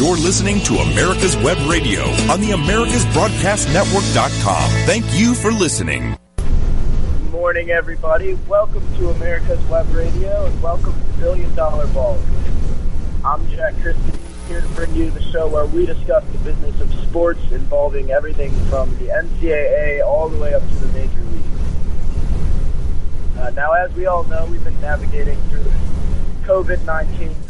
You're listening to America's Web Radio on the AmericasBroadcastNetwork.com. Thank you for listening. Good morning, everybody. Welcome to America's Web Radio and welcome to Billion Dollar Ballers. I'm Jack Christie, here to bring you the show where we discuss the business of sports involving everything from the NCAA all the way up to the major leagues. Uh, now, as we all know, we've been navigating through the COVID-19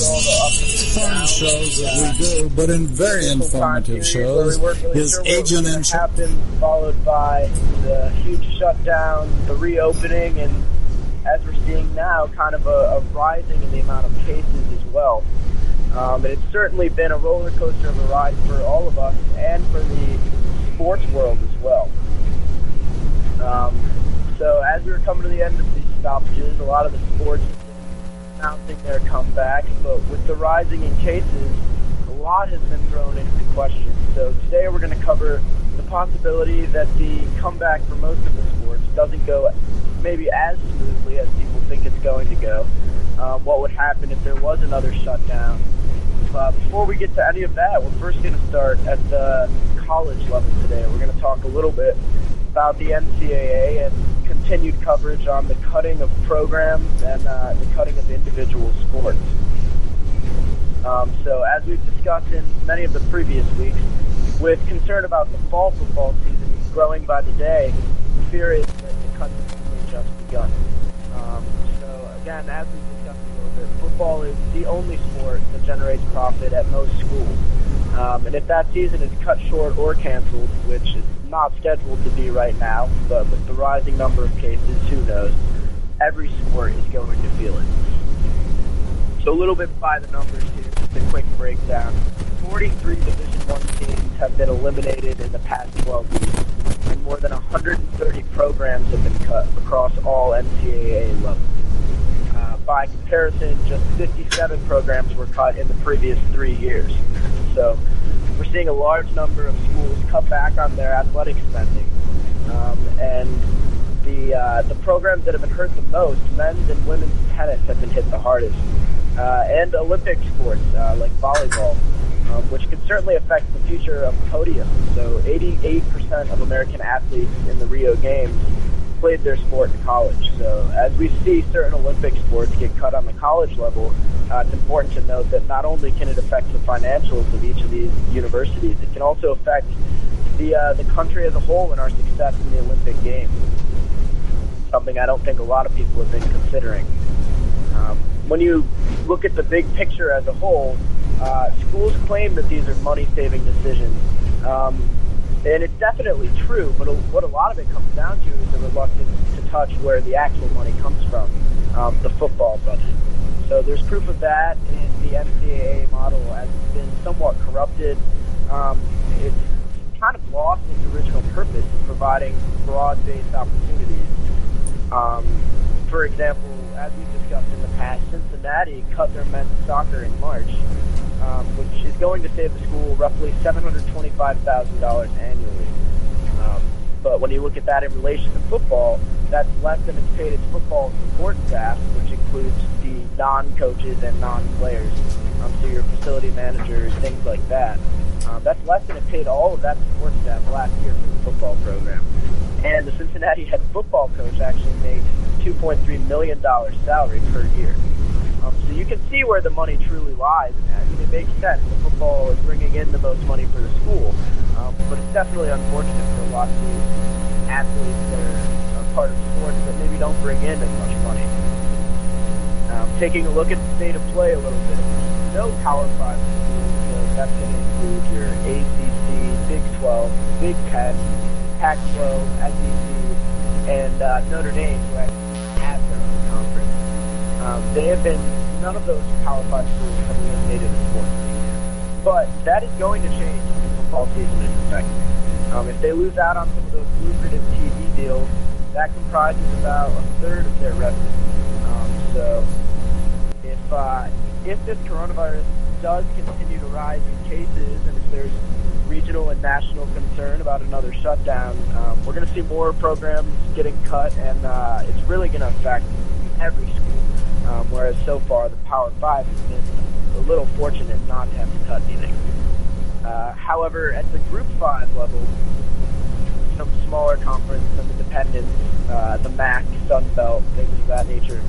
fun shows that we do, but in very informative shows. His agent gonna in happen, followed by the huge shutdown, the reopening, and as we're seeing now, kind of a, a rising in the amount of cases as well. Um, and it's certainly been a roller coaster of a ride for all of us and for the sports world as well. Um, so as we were coming to the end of these stoppages, a lot of the sports announcing their comeback, but with the rising in cases, a lot has been thrown into question. So today we're going to cover the possibility that the comeback for most of the sports doesn't go maybe as smoothly as people think it's going to go. Um, what would happen if there was another shutdown? Uh, before we get to any of that, we're first going to start at the college level today. We're going to talk a little bit about the NCAA and continued coverage on the cutting of programs and uh, the cutting of individual sports. Um, so, as we've discussed in many of the previous weeks, with concern about the fall football season growing by the day, the fear is that the cuts have just begun. Um, so, again, as we've discussed a little bit, football is the only sport that generates profit at most schools. Um, and if that season is cut short or canceled, which is not scheduled to be right now, but with the rising number of cases, who knows, every sport is going to feel it. So a little bit by the numbers here, just a quick breakdown. 43 Division One teams have been eliminated in the past 12 weeks, and more than 130 programs have been cut across all NCAA levels. Uh, by comparison, just 57 programs were cut in the previous three years. So we're seeing a large number of schools cut back on their athletic spending, um, and the uh, the programs that have been hurt the most, men's and women's tennis, have been hit the hardest, uh, and Olympic sports uh, like volleyball, um, which could certainly affect the future of podium. So 88% of American athletes in the Rio Games played their sport in college. So as we see certain Olympic sports get cut on the college level, uh, it's important to note that not only can it affect the financials of each of these universities, it can also affect the uh, the country as a whole and our success in the Olympic Games. Something I don't think a lot of people have been considering. Um, when you look at the big picture as a whole, uh, schools claim that these are money-saving decisions. Um, and it's definitely true, but a, what a lot of it comes down to is the reluctance to touch where the actual money comes from, um, the football budget. So there's proof of that in the NCAA model as it's been somewhat corrupted. Um, it's kind of lost its original purpose of providing broad-based opportunities. Um, for example, as we've discussed in the past, Cincinnati cut their men's soccer in March um, which is going to save the school roughly $725,000 annually. Um, but when you look at that in relation to football, that's less than it's paid its football support staff, which includes the non-coaches and non-players. Um, so your facility managers, things like that. Um, that's less than it paid all of that support staff last year for the football program. And the Cincinnati head football coach actually made $2.3 million salary per year. Um, so you can see where the money truly lies mean, it makes sense. Football is bringing in the most money for the school, um, but it's definitely unfortunate for a lot of these athletes that are, are part of sports that maybe don't bring in as much money. Um, taking a look at the state of play a little bit, no Power Five schools. So that's going to include your ACC, Big 12, Big 10, Pac-12, SEC, and uh, Notre Dame, who actually has their own conference. Um, they have been, none of those Power 5 schools have eliminated sports league. But that is going to change when football season is effective. Um, if they lose out on some of those lucrative TV deals, that comprises about a third of their revenue. Um, so if, uh, if this coronavirus does continue to rise in cases and if there's regional and national concern about another shutdown, um, we're going to see more programs getting cut, and uh, it's really going to affect every school. Um, whereas so far the Power Five has been a little fortunate not to have to cut anything. Uh, however, at the Group 5 level, some smaller conference, some independents, uh, the MAC, Sun Belt, things of that nature,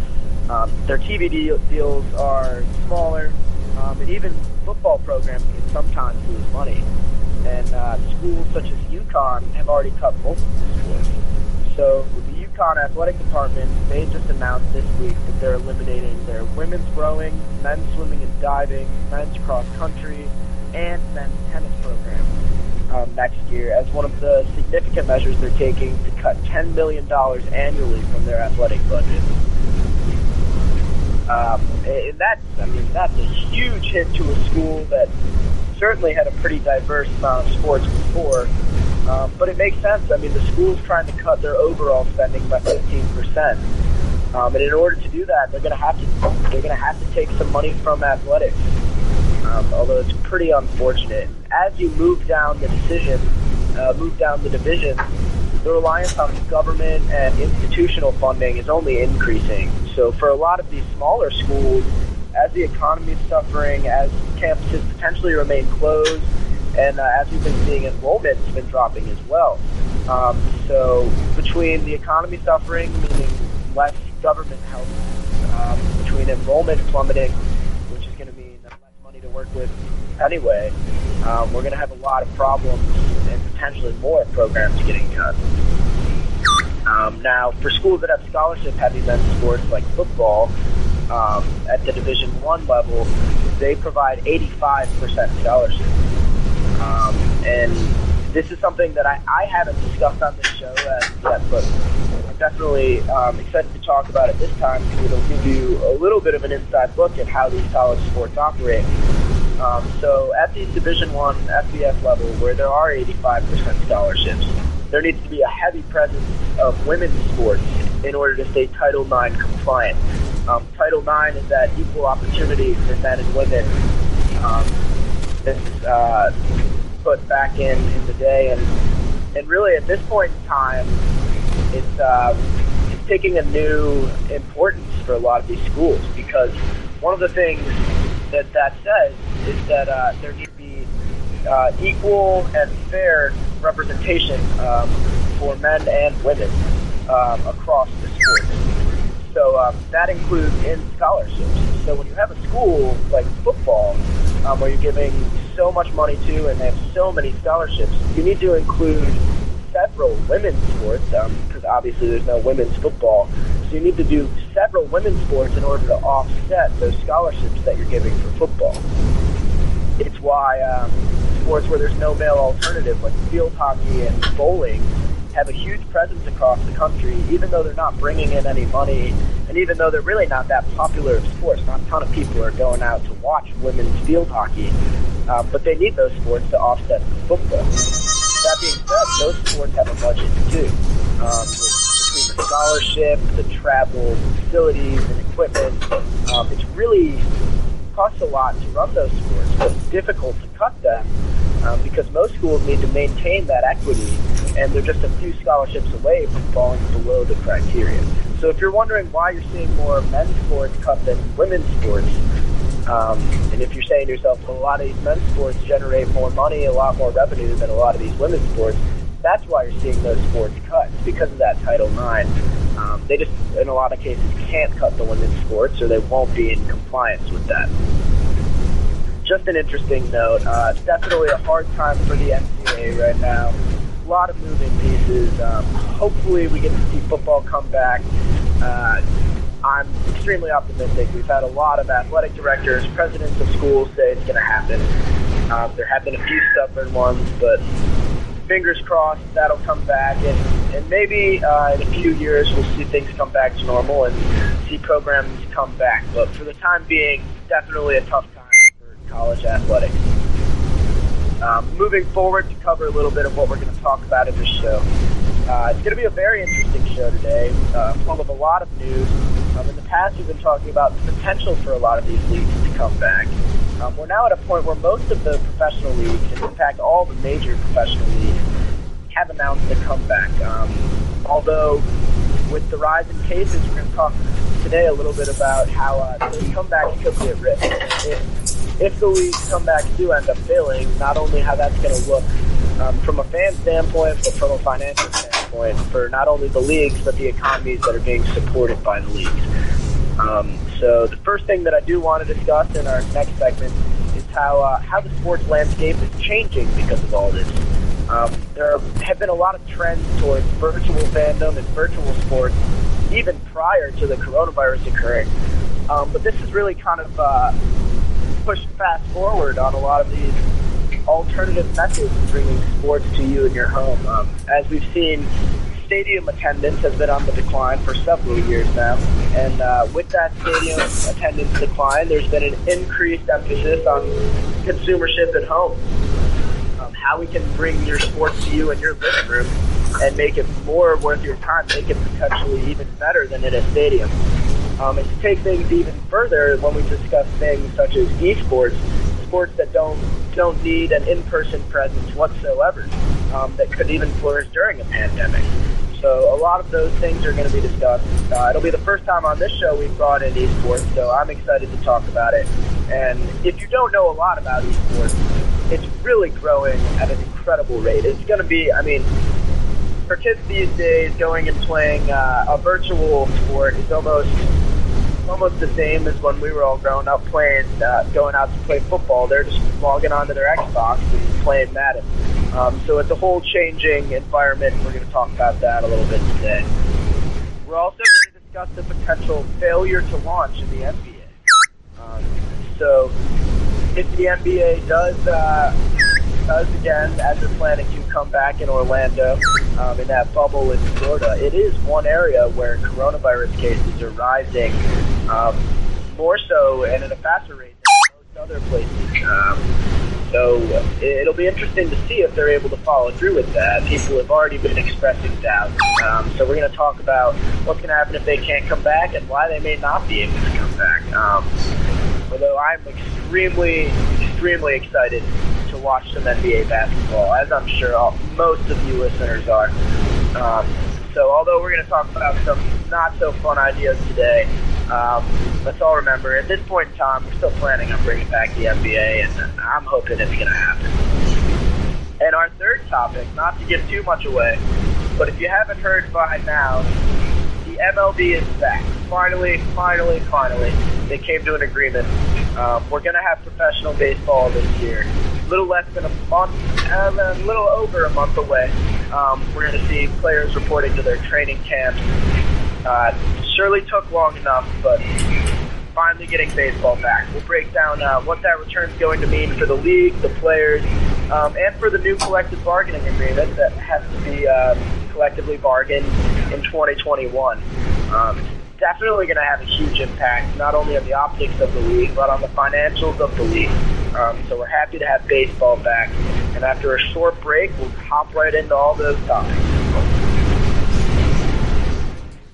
um, their TV deal, deals are smaller, um, and even football programs can sometimes lose money. And uh, schools such as UConn have already cut multiple sports. So UConn athletic department, they just announced this week that they're eliminating their women's rowing, men's swimming and diving, men's cross country, and men's tennis program um, next year as one of the significant measures they're taking to cut $10 million annually from their athletic budget. Um, and that's, I mean, that's a huge hit to a school that certainly had a pretty diverse amount of sports before. Um, but it makes sense. I mean, the school's trying to cut their overall spending by 15%. Um, and in order to do that, they're going to have to they're going to have to take some money from athletics. Um, although it's pretty unfortunate. As you move down the decision, uh, move down the division, the reliance on government and institutional funding is only increasing. So for a lot of these smaller schools, as the economy is suffering, as campuses potentially remain closed, and uh, as we've been seeing, enrollment's been dropping as well. Um, so between the economy suffering, meaning less government help, um, between enrollment plummeting, which is going to mean less money to work with anyway, um, we're going to have a lot of problems and potentially more programs getting cut. Um, now, for schools that have scholarship-heavy men's sports like football, um, at the Division One level, they provide 85% scholarship. Um, and this is something that I, I haven't discussed on this show yet, but I'm definitely um, excited to talk about it this time because it'll give you a little bit of an inside look at how these college sports operate. Um, so at the Division One FBS level, where there are 85% scholarships, there needs to be a heavy presence of women's sports in order to stay Title IX compliant. Um, Title IX is that equal opportunity for men and women. Um, that's uh, put back in in the day, and and really at this point in time, it's uh, it's taking a new importance for a lot of these schools because one of the things that that says is that uh, there needs to be uh, equal and fair representation um, for men and women um, across the sport. So um, that includes in scholarships. So when you have a school like football, um, where you're giving so much money to and they have so many scholarships, you need to include several women's sports because um, obviously there's no women's football. So you need to do several women's sports in order to offset those scholarships that you're giving for football. It's why um, sports where there's no male alternative, like field hockey and bowling, have a huge presence across the country, even though they're not bringing in any money, and even though they're really not that popular of sports. Not a ton of people are going out to watch women's field hockey, uh, but they need those sports to offset football. That being said, those sports have a budget too. Um, between the scholarship, the travel, facilities, and equipment, um, it's really costs a lot to run those sports, but it's difficult to cut them um, because most schools need to maintain that equity, and they're just a few scholarships away from falling below the criteria. So if you're wondering why you're seeing more men's sports cut than women's sports, um, and if you're saying to yourself, well, a lot of these men's sports generate more money, a lot more revenue than a lot of these women's sports, that's why you're seeing those sports cut. Because of that Title IX. Um, they just, in a lot of cases, can't cut the women's sports, or they won't be in compliance with that. Just an interesting note. Uh, definitely a hard time for the NCAA right now. A lot of moving pieces. Um, hopefully, we get to see football come back. Uh, I'm extremely optimistic. We've had a lot of athletic directors, presidents of schools say it's going to happen. Um, there have been a few stubborn ones, but fingers crossed that'll come back, and, and maybe uh, in a few years we'll see things come back to normal and see programs come back. But for the time being, definitely a tough time for college athletics. Um, moving forward to cover a little bit of what we're going to talk about in this show. Uh, it's going to be a very interesting show today, uh, full of a lot of news. Um, in the past, we've been talking about the potential for a lot of these leagues to come back. Um, we're now at a point where most of the professional leagues, and in fact all the major professional leagues, have announced a comeback. Um, although with the rise in cases, we're going to talk today a little bit about how uh, those comebacks could be at risk. If, if the leagues come back do end up failing, not only how that's going to look um, from a fan standpoint, but from a financial standpoint for not only the leagues, but the economies that are being supported by the leagues. Um, so the first thing that I do want to discuss in our next segment is how, uh, how the sports landscape is changing because of all this. Um, there have been a lot of trends towards virtual fandom and virtual sports even prior to the coronavirus occurring. Um, but this is really kind of uh, pushed fast forward on a lot of these alternative methods of bringing sports to you in your home. Um, as we've seen, stadium attendance has been on the decline for several years now. And uh, with that stadium attendance decline, there's been an increased emphasis on consumership at home. Um, how we can bring your sports to you in your living room and make it more worth your time, make it potentially even better than in a stadium. Um, and to take things even further, when we discuss things such as esports, sports that don't don't need an in-person presence whatsoever, um, that could even flourish during a pandemic. So a lot of those things are going to be discussed. Uh, it'll be the first time on this show we've brought in esports, so I'm excited to talk about it. And if you don't know a lot about esports, it's really growing at an incredible rate. It's going to be, I mean, for kids these days, going and playing uh, a virtual sport is almost almost the same as when we were all growing up playing, uh, going out to play football. They're just logging onto their Xbox and playing Madden. Um, so it's a whole changing environment. We're going to talk about that a little bit today. We're also going to discuss the potential failure to launch in the NBA. Um, so if the NBA does uh, does again, as they're planning to come back in Orlando um, in that bubble in Florida, it is one area where coronavirus cases are rising um, more so and at a faster rate than most other places. Um, so it'll be interesting to see if they're able to follow through with that. People have already been expressing doubt. Um, so we're going to talk about what's going to happen if they can't come back and why they may not be able to come back. Um, although I'm extremely, extremely excited to watch some NBA basketball, as I'm sure all, most of you listeners are. Um, so although we're going to talk about some not so fun ideas today, um, let's all remember at this point in time, we're still planning on bringing back the NBA, and I'm hoping it's going to happen. And our third topic, not to give too much away, but if you haven't heard by now, the MLB is back. Finally, finally, finally, they came to an agreement. Um, we're going to have professional baseball this year. A little less than a month, and a little over a month away. Um, we're going to see players reporting to their training camps. Uh, surely took long enough, but finally getting baseball back. We'll break down uh, what that return is going to mean for the league, the players, um, and for the new collective bargaining agreement that has to be uh, collectively bargained in 2021. Um, it's definitely going to have a huge impact, not only on the optics of the league, but on the financials of the league. Um, so we're happy to have baseball back. And after a short break, we'll hop right into all those topics.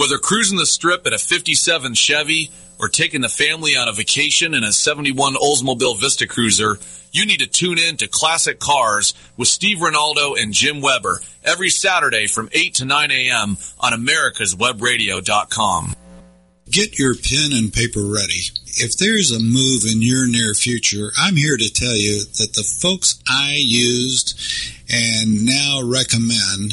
Whether cruising the strip in a 57 Chevy or taking the family on a vacation in a 71 Oldsmobile Vista Cruiser, you need to tune in to Classic Cars with Steve Ronaldo and Jim Weber every Saturday from 8 to 9 a.m. on americaswebradio.com. Get your pen and paper ready. If there's a move in your near future, I'm here to tell you that the folks I used and now recommend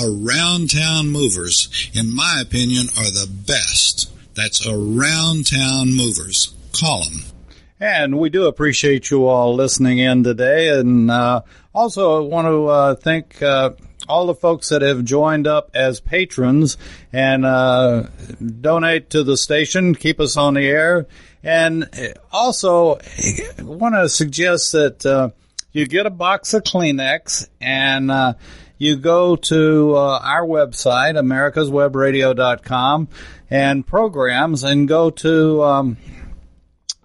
Around Town Movers, in my opinion, are the best. That's Around Town Movers. Call them. And we do appreciate you all listening in today. And uh, also, I want to uh, thank uh, all the folks that have joined up as patrons and uh, donate to the station, keep us on the air. And also, I want to suggest that uh, you get a box of Kleenex and uh, you go to uh, our website, americaswebradio.com, and programs, and go to. Um,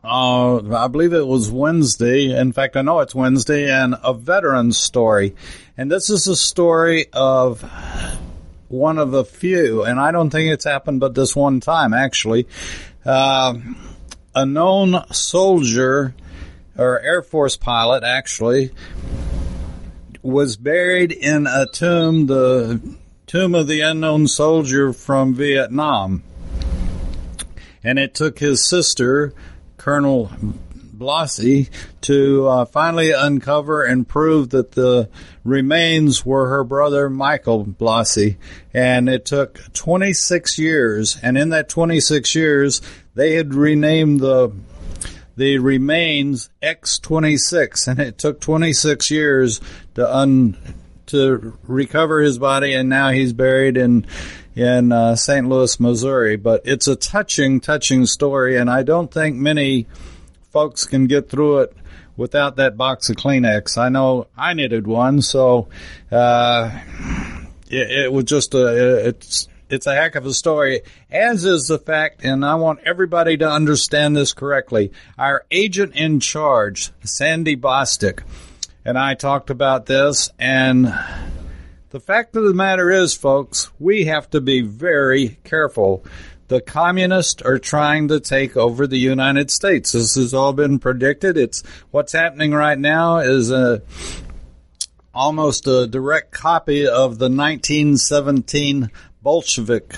uh, I believe it was Wednesday. In fact, I know it's Wednesday, and a veteran's story. And this is a story of one of the few, and I don't think it's happened but this one time, actually. Uh, a known soldier or Air Force pilot, actually, was buried in a tomb, the tomb of the unknown soldier from Vietnam. And it took his sister, Colonel Blassie to uh, finally uncover and prove that the remains were her brother Michael Blassie. And it took 26 years. And in that 26 years, they had renamed the the remains X26, and it took 26 years to un to recover his body, and now he's buried in in uh, St. Louis, Missouri. But it's a touching, touching story, and I don't think many folks can get through it without that box of Kleenex. I know I needed one, so uh, it, it, was just a it's it's a heck of a story, as is the fact, and I want everybody to understand this correctly. Our agent in charge, Sandy Bostic, and I talked about this, and the fact of the matter is, folks, we have to be very careful. The communists are trying to take over the United States. This has all been predicted. It's what's happening right now is a almost a direct copy of the 1917 Bolshevik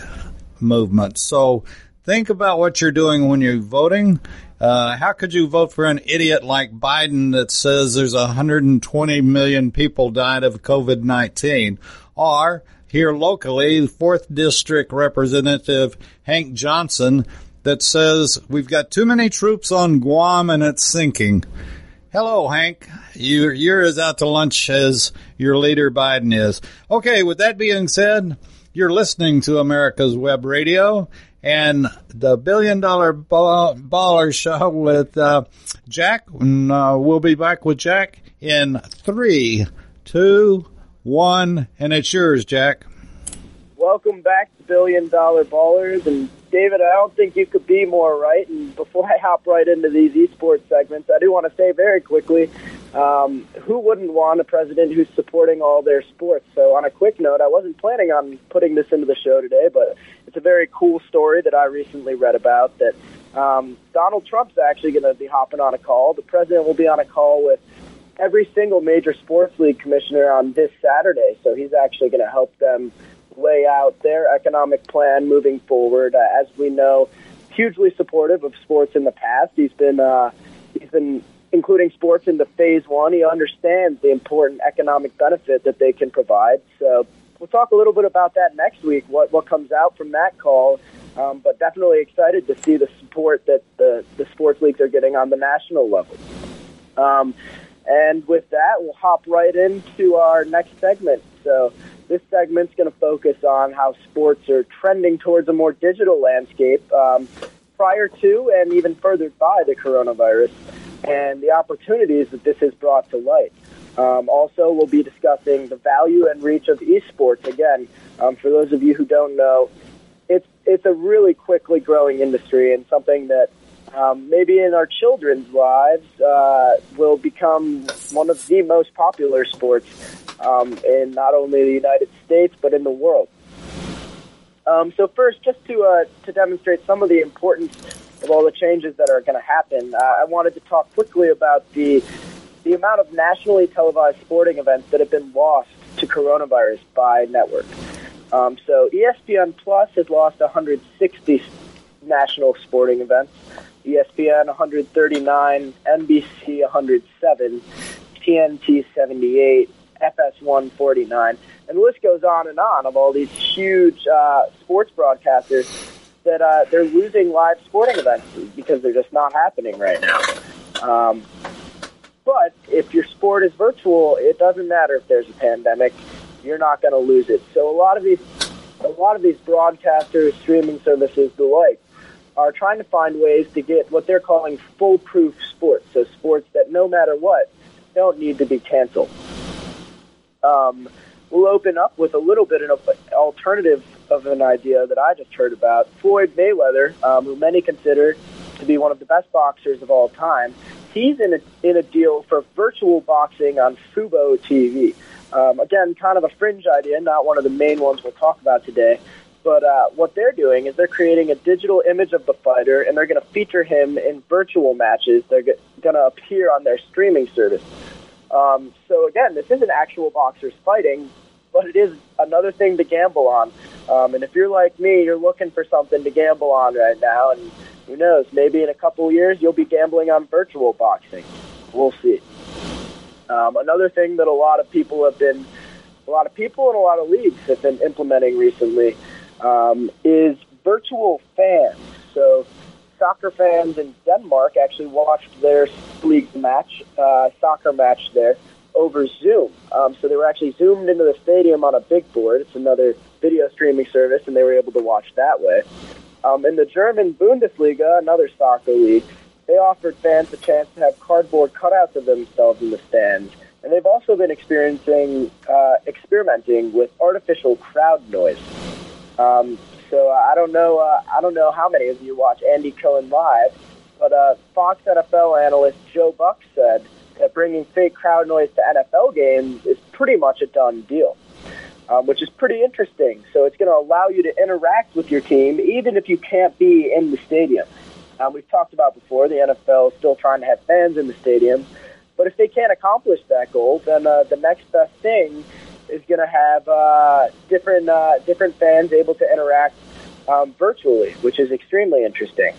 movement. So think about what you're doing when you're voting. Uh, how could you vote for an idiot like Biden that says there's 120 million people died of COVID 19? Or here locally, 4th District Representative Hank Johnson that says we've got too many troops on Guam and it's sinking. Hello, Hank. You're, you're as out to lunch as your leader Biden is. Okay, with that being said, you're listening to America's Web Radio and the Billion Dollar Baller Show with uh, Jack. And uh, we'll be back with Jack in three, two, one, and it's yours, Jack. Welcome back to Billion Dollar Ballers, and David, I don't think you could be more right. And before I hop right into these esports segments, I do want to say very quickly um, who wouldn't want a president who's supporting all their sports? So, on a quick note, I wasn't planning on putting this into the show today, but it's a very cool story that I recently read about that um, Donald Trump's actually going to be hopping on a call. The president will be on a call with every single major sports league commissioner on this Saturday. So, he's actually going to help them lay out their economic plan moving forward. Uh, as we know, hugely supportive of sports in the past. He's been uh, he's been including sports into phase one. He understands the important economic benefit that they can provide. So we'll talk a little bit about that next week. What what comes out from that call. Um, but definitely excited to see the support that the, the sports leagues are getting on the national level. Um, and with that, we'll hop right into our next segment. So this segment's going to focus on how sports are trending towards a more digital landscape um, prior to and even further by the coronavirus and the opportunities that this has brought to light. Um, also, we'll be discussing the value and reach of esports. Again, um, for those of you who don't know, it's it's a really quickly growing industry and something that um, maybe in our children's lives uh, will become one of the most popular sports um, in not only the United States but in the world. Um, so first, just to uh, to demonstrate some of the importance of all the changes that are going to happen, uh, I wanted to talk quickly about the the amount of nationally televised sporting events that have been lost to coronavirus by networks. Um, so ESPN Plus has lost 160 national sporting events. ESPN 139, NBC 107, TNT 78, FS 149, and the list goes on and on of all these huge uh, sports broadcasters that uh, they're losing live sporting events because they're just not happening right now. Um, but if your sport is virtual, it doesn't matter if there's a pandemic. You're not going to lose it. So a lot of these, a lot of these broadcasters, streaming services, the like, are trying to find ways to get what they're calling foolproof sports. So sports that no matter what don't need to be canceled. Um, we'll open up with a little bit of an alternative of an idea that I just heard about. Floyd Mayweather, um, who many consider to be one of the best boxers of all time, he's in a, in a deal for virtual boxing on Fubo TV. Um, again, kind of a fringe idea, not one of the main ones we'll talk about today. But uh, what they're doing is they're creating a digital image of the fighter, and they're going to feature him in virtual matches. They're going to appear on their streaming service. Um, so again, this isn't actual boxers fighting, but it is another thing to gamble on. Um, and if you're like me, you're looking for something to gamble on right now, and who knows, maybe in a couple years you'll be gambling on virtual boxing. We'll see. Um, another thing that a lot of people have been, a lot of people and a lot of leagues have been implementing recently um, is virtual fans. So soccer fans in Denmark actually watched their league match, uh, soccer match there over Zoom. Um, so they were actually zoomed into the stadium on a big board. It's another video streaming service, and they were able to watch that way. Um, in the German Bundesliga, another soccer league, they offered fans a chance to have cardboard cutouts of themselves in the stands. And they've also been experiencing, uh, experimenting with artificial crowd noise. Um, so uh, I don't know. Uh, I don't know how many of you watch Andy Cohen live, but uh, Fox NFL analyst Joe Buck said that bringing fake crowd noise to NFL games is pretty much a done deal, um, which is pretty interesting. So it's going to allow you to interact with your team even if you can't be in the stadium. Um, we've talked about before the NFL is still trying to have fans in the stadium, but if they can't accomplish that goal, then uh, the next best thing is going to have uh, different uh, different fans able to interact um, virtually, which is extremely interesting.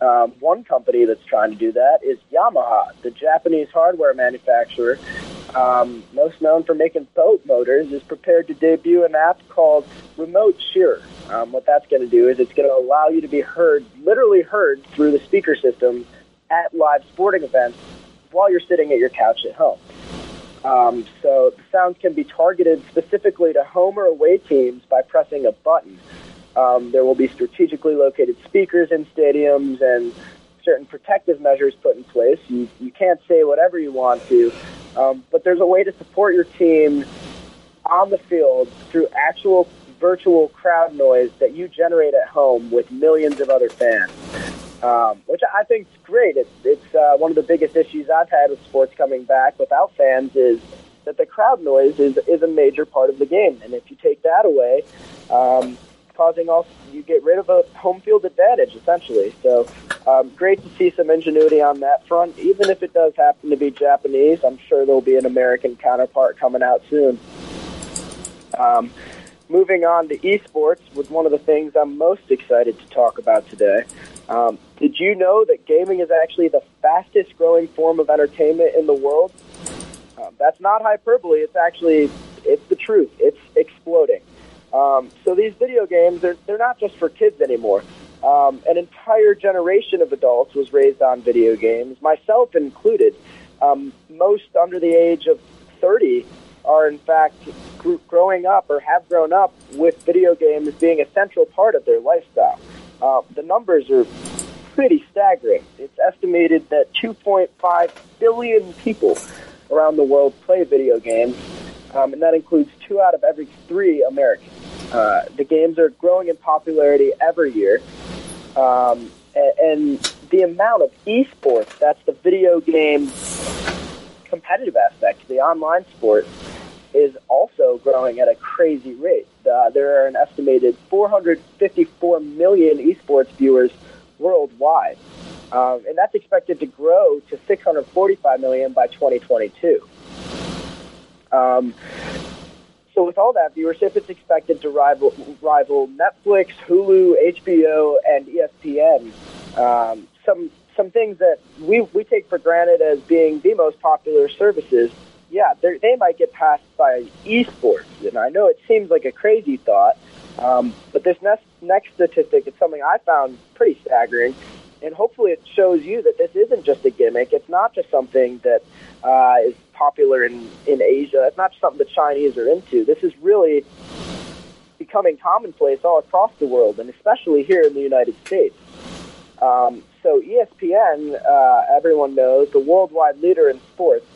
Um, one company that's trying to do that is Yamaha, the Japanese hardware manufacturer, um, most known for making boat motors, is prepared to debut an app called Remote Cheer. Um, what that's going to do is it's going to allow you to be heard, literally heard, through the speaker system at live sporting events while you're sitting at your couch at home. Um, so the sounds can be targeted specifically to home or away teams by pressing a button. Um, there will be strategically located speakers in stadiums and certain protective measures put in place. You, you can't say whatever you want to, um, but there's a way to support your team on the field through actual virtual crowd noise that you generate at home with millions of other fans um, which I think is great. It's, it's uh, one of the biggest issues I've had with sports coming back without fans is that the crowd noise is, is a major part of the game. And if you take that away, um, causing all you get rid of a home field advantage essentially. So um, great to see some ingenuity on that front, even if it does happen to be Japanese. I'm sure there'll be an American counterpart coming out soon. Um, moving on to esports was one of the things I'm most excited to talk about today. Um, did you know that gaming is actually the fastest growing form of entertainment in the world? Um, that's not hyperbole. It's actually it's the truth. It's exploding. Um, so these video games they're they're not just for kids anymore. Um, an entire generation of adults was raised on video games, myself included. Um, most under the age of 30 are in fact growing up or have grown up with video games being a central part of their lifestyle. Uh, the numbers are pretty staggering. It's estimated that 2.5 billion people around the world play video games, um, and that includes two out of every three Americans. Uh, the games are growing in popularity every year, um, and, and the amount of esports, that's the video game competitive aspect, the online sport, is also growing at a crazy rate. Uh, there are an estimated 454 million esports viewers worldwide, um, and that's expected to grow to 645 million by 2022. Um, so with all that viewership, it's expected to rival, rival Netflix, Hulu, HBO, and ESPN. Um, some some things that we we take for granted as being the most popular services yeah, they might get passed by esports. And I know it seems like a crazy thought, um, but this next, next statistic is something I found pretty staggering. and hopefully it shows you that this isn't just a gimmick. It's not just something that uh, is popular in in Asia. It's not just something the Chinese are into. This is really becoming commonplace all across the world, and especially here in the United States. Um, so ESPN, uh, everyone knows, the worldwide leader in sports.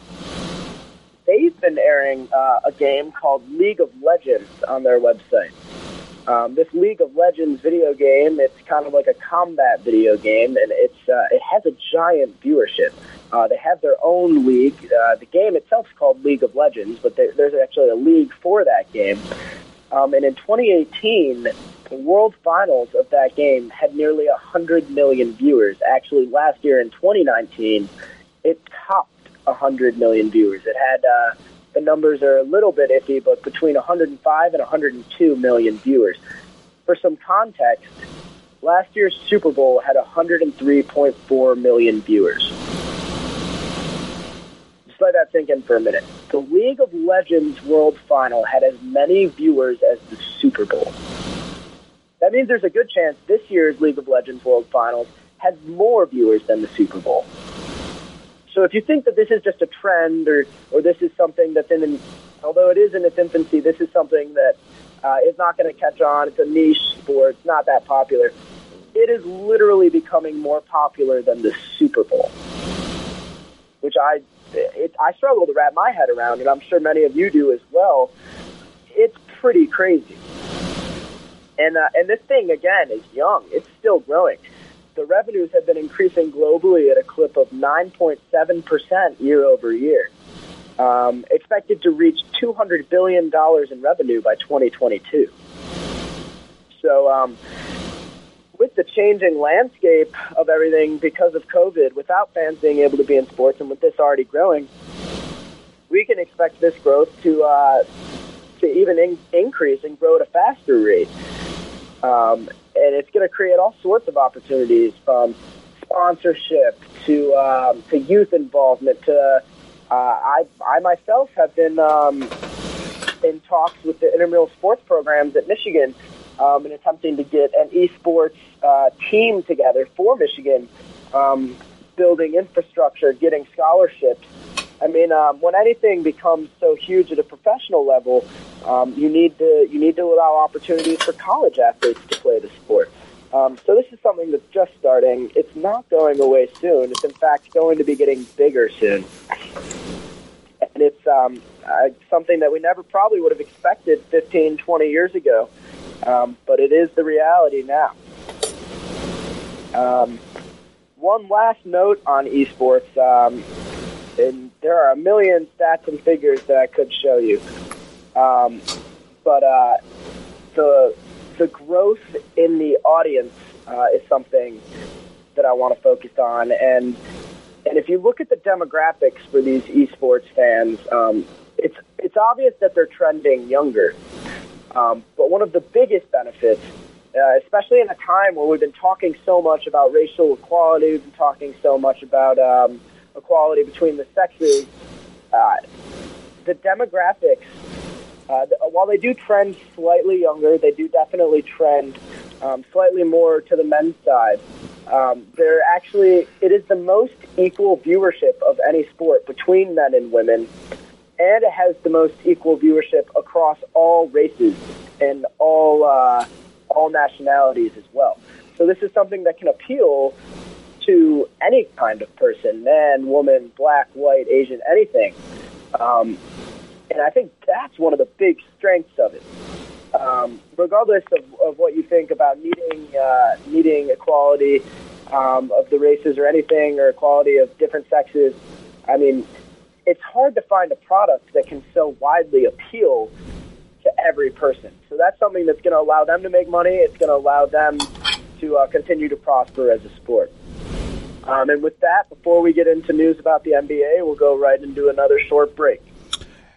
They've been airing uh, a game called League of Legends on their website. Um, this League of Legends video game, it's kind of like a combat video game, and it's uh, it has a giant viewership. Uh, they have their own league. Uh, the game itself is called League of Legends, but there, there's actually a league for that game. Um, and in 2018, the World Finals of that game had nearly 100 million viewers. Actually, last year in 2019, it topped 100 million viewers. It had uh, the numbers are a little bit iffy, but between 105 and 102 million viewers. For some context, last year's Super Bowl had 103.4 million viewers. Just let that sink in for a minute. The League of Legends World Final had as many viewers as the Super Bowl. That means there's a good chance this year's League of Legends World Finals has more viewers than the Super Bowl. So if you think that this is just a trend or, or this is something that's in, although it is in its infancy, this is something that uh, is not going to catch on. It's a niche sport. It's not that popular. It is literally becoming more popular than the Super Bowl, which I it, I struggle to wrap my head around, and I'm sure many of you do as well. It's pretty crazy. And uh, and this thing again is young. It's still growing the revenues have been increasing globally at a clip of 9.7% year over year. Um, expected to reach $200 billion in revenue by 2022. So, um, with the changing landscape of everything because of COVID, without fans being able to be in sports, and with this already growing, we can expect this growth to uh, to even in- increase and grow at a faster rate. Um, and it's going to create all sorts of opportunities from sponsorship to um, to youth involvement to uh, I I myself have been um, in talks with the intramural sports programs at Michigan um, and attempting to get an esports uh, team together for Michigan, um, building infrastructure, getting scholarships. I mean, um, when anything becomes so huge at a professional level, um, you need to you need to allow opportunities for college athletes to play the sport. Um, so this is something that's just starting. It's not going away soon. It's in fact going to be getting bigger soon, and it's um, uh, something that we never probably would have expected 15, 20 years ago. Um, but it is the reality now. Um, one last note on esports. Um, and there are a million stats and figures that I could show you. Um, but uh, the the growth in the audience uh, is something that I want to focus on, and and if you look at the demographics for these esports fans, um, it's it's obvious that they're trending younger. Um, but one of the biggest benefits, uh, especially in a time where we've been talking so much about racial equality, we've been talking so much about um, equality between the sexes, uh, the demographics, uh, while they do trend slightly younger, they do definitely trend um, slightly more to the men's side. Um, they're actually, it is the most equal viewership of any sport between men and women, and it has the most equal viewership across all races and all uh, all nationalities as well. So this is something that can appeal to any kind of person, man, woman, black, white, Asian, anything. Um, and I think that's one of the big strengths of it. Um, regardless of, of what you think about needing uh, needing equality um, of the races or anything, or equality of different sexes, I mean, it's hard to find a product that can so widely appeal to every person. So that's something that's going to allow them to make money. It's going to allow them to uh, continue to prosper as a sport. Um, and with that, before we get into news about the NBA, we'll go right into another short break.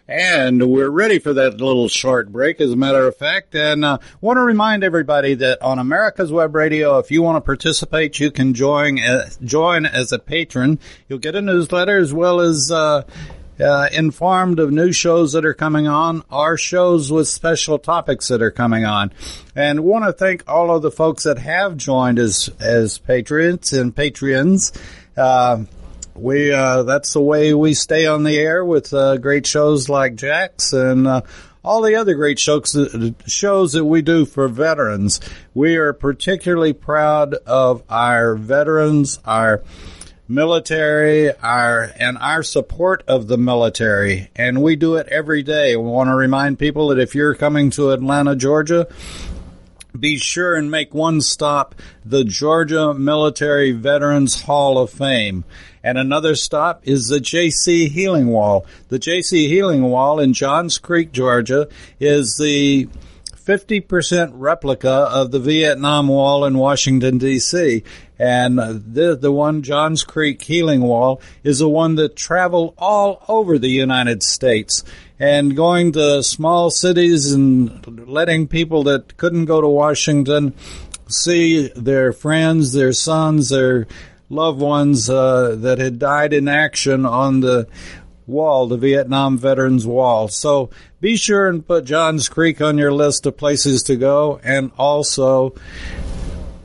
And we're ready for that little short break, as a matter of fact. And uh, want to remind everybody that on America's Web Radio, if you want to participate, you can join uh, join as a patron. You'll get a newsletter as well as uh, uh, informed of new shows that are coming on, or shows with special topics that are coming on. And want to thank all of the folks that have joined as as patriots and patreons. Uh, we uh, that's the way we stay on the air with uh, great shows like Jack's and uh, all the other great shows shows that we do for veterans. We are particularly proud of our veterans, our military, our and our support of the military, and we do it every day. We want to remind people that if you're coming to Atlanta, Georgia, be sure and make one stop, the Georgia Military Veterans Hall of Fame. And another stop is the JC Healing Wall. The JC Healing Wall in Johns Creek, Georgia is the 50% replica of the Vietnam Wall in Washington, D.C. And the, the one, Johns Creek Healing Wall, is the one that traveled all over the United States. And going to small cities and letting people that couldn't go to Washington see their friends, their sons, their loved ones uh, that had died in action on the wall, the Vietnam Veterans Wall. So be sure and put Johns Creek on your list of places to go and also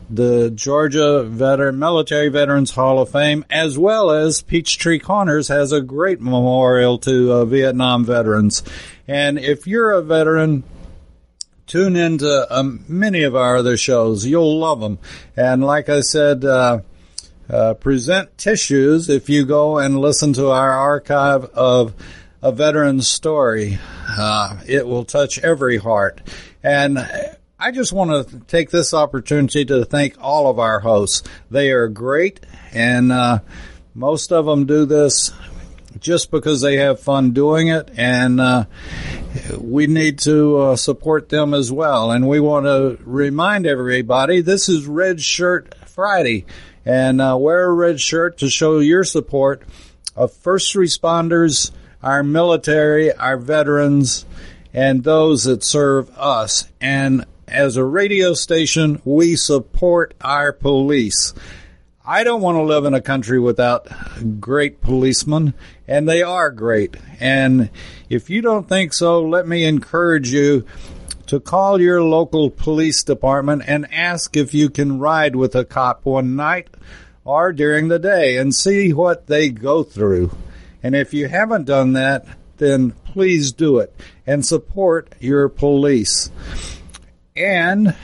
the Georgia Veteran Military Veterans Hall of Fame, as well as Peachtree Corners has a great memorial to uh, Vietnam veterans. And if you're a veteran, tune into um, many of our other shows. You'll love them. And like I said, uh, uh, present tissues if you go and listen to our archive of a veteran's story. Uh, it will touch every heart. And I just want to take this opportunity to thank all of our hosts. They are great, and uh, most of them do this just because they have fun doing it, and uh, we need to uh, support them as well. And we want to remind everybody this is Red Shirt Friday, and uh, wear a red shirt to show your support of first responders, our military, our veterans, and those that serve us. And as a radio station, we support our police. I don't want to live in a country without great policemen, and they are great. And if you don't think so, let me encourage you to call your local police department and ask if you can ride with a cop one night or during the day and see what they go through. And if you haven't done that, then please do it and support your police and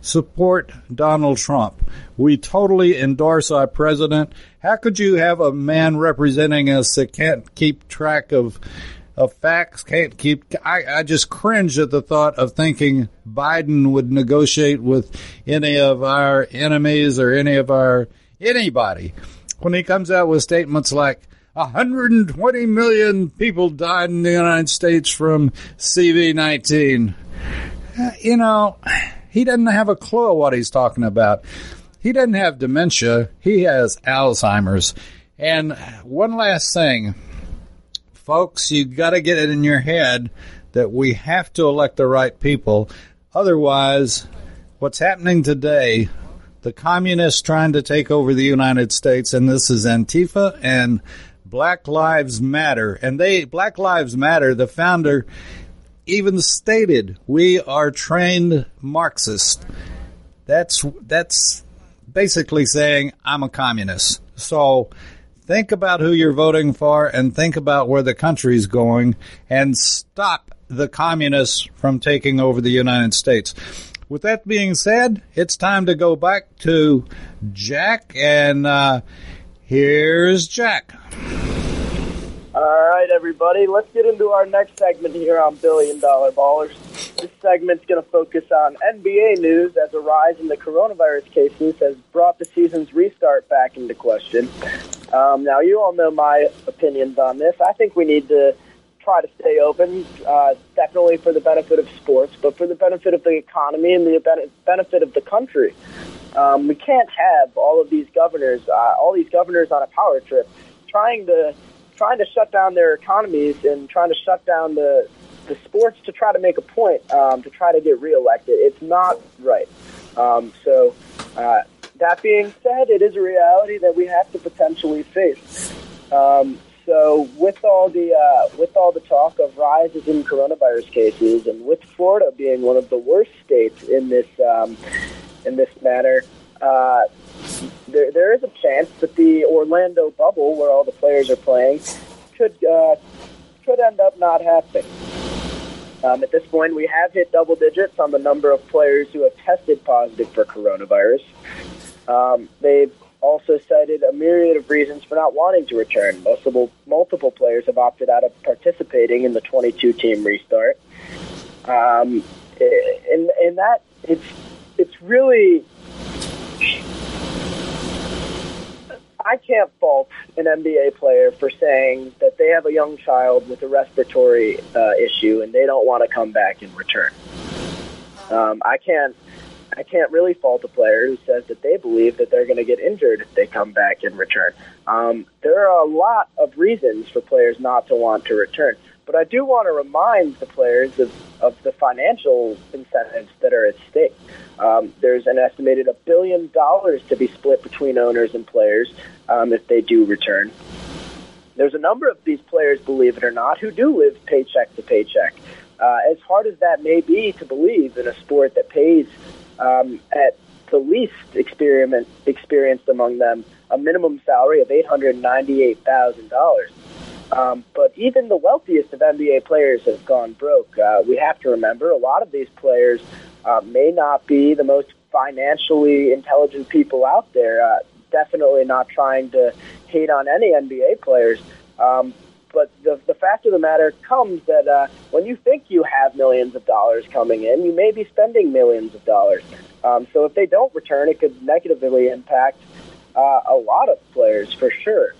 support Donald Trump. We totally endorse our president. How could you have a man representing us that can't keep track of of facts, can't keep I, I just cringe at the thought of thinking Biden would negotiate with any of our enemies or any of our anybody. When he comes out with statements like 120 million people died in the United States from CV19 uh, you know, he doesn't have a clue what he's talking about. He doesn't have dementia, he has Alzheimer's. And one last thing, folks, you got to get it in your head that we have to elect the right people. Otherwise, what's happening today, the communists trying to take over the United States, and this is Antifa and Black Lives Matter. And they, Black Lives Matter, the founder, even stated we are trained Marxists. That's that's basically saying I'm a communist. So think about who you're voting for and think about where the country's going and stop the communists from taking over the United States. With that being said, it's time to go back to Jack and uh, here's Jack. All right, everybody, let's get into our next segment here on Billion Dollar Ballers. This segment's going to focus on NBA news as a rise in the coronavirus cases has brought the season's restart back into question. Um, now, you all know my opinions on this. I think we need to try to stay open, uh, definitely for the benefit of sports, but for the benefit of the economy and the benefit of the country. Um, we can't have all of these governors, uh, all these governors on a power trip, trying to trying to shut down their economies and trying to shut down the the sports to try to make a point um, to try to get reelected. It's not right. Um, so uh, that being said, it is a reality that we have to potentially face. Um, so with all the uh, with all the talk of rises in coronavirus cases, and with Florida being one of the worst states in this um, in this matter, uh, there there is a chance that the Orlando bubble, where all the players are playing, could uh, could end up not happening. Um, at this point, we have hit double digits on the number of players who have tested positive for coronavirus. Um, they've also cited a myriad of reasons for not wanting to return. Multiple, multiple players have opted out of participating in the 22 team restart. Um, in, in that, it's, it's really. I can't fault an NBA player for saying that they have a young child with a respiratory uh, issue and they don't want to come back and return. Um, I can't I can't really fault a player who says that they believe that they're going to get injured if they come back and return. Um, there are a lot of reasons for players not to want to return, but I do want to remind the players of, of the financial incentives that are at stake. Um, there's an estimated a billion dollars to be split between owners and players um, if they do return. There's a number of these players, believe it or not, who do live paycheck to paycheck. Uh, as hard as that may be to believe in a sport that pays um, at the least experiment experienced among them a minimum salary of eight hundred ninety-eight thousand dollars. Um, but even the wealthiest of NBA players have gone broke. Uh, we have to remember a lot of these players uh, may not be the most financially intelligent people out there. Uh, definitely not trying to hate on any NBA players. Um, but the, the fact of the matter comes that uh, when you think you have millions of dollars coming in, you may be spending millions of dollars. Um, so if they don't return, it could negatively impact uh, a lot of players for sure.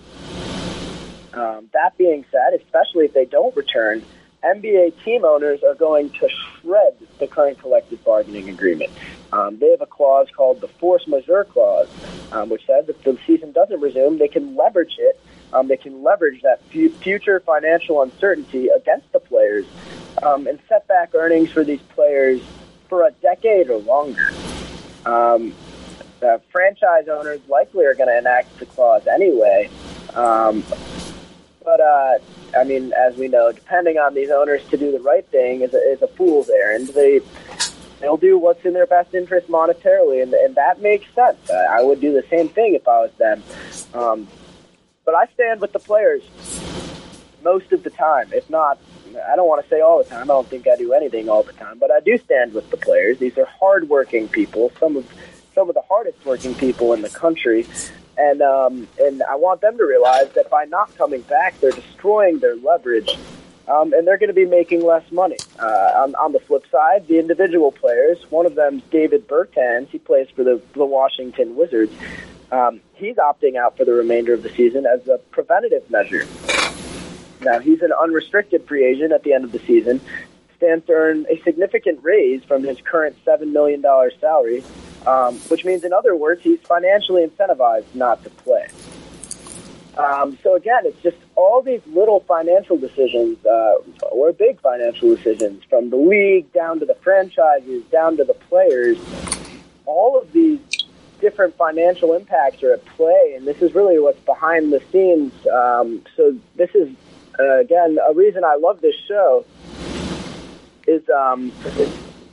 Um, that being said, especially if they don't return, NBA team owners are going to shred the current collective bargaining agreement. Um, they have a clause called the force majeure clause, um, which says if the season doesn't resume, they can leverage it um, they can leverage that future financial uncertainty against the players um, and set back earnings for these players for a decade or longer. Um, franchise owners likely are going to enact the clause anyway. Um, but, uh, I mean, as we know, depending on these owners to do the right thing is a, is a fool's errand. They, they'll do what's in their best interest monetarily, and, and that makes sense. I, I would do the same thing if I was them. Um, but I stand with the players most of the time. If not, I don't want to say all the time. I don't think I do anything all the time, but I do stand with the players. These are hardworking people, some of some of the hardest working people in the country, and um, and I want them to realize that by not coming back, they're destroying their leverage. Um, and they're going to be making less money. Uh, on, on the flip side, the individual players, one of them, David Bertans, he plays for the, the Washington Wizards. Um, he's opting out for the remainder of the season as a preventative measure. Now, he's an unrestricted free agent at the end of the season, stands to earn a significant raise from his current $7 million salary, um, which means, in other words, he's financially incentivized not to play. Um, so again, it's just all these little financial decisions, uh, or big financial decisions, from the league down to the franchises, down to the players. All of these different financial impacts are at play, and this is really what's behind the scenes. Um, so this is uh, again a reason I love this show. Is um,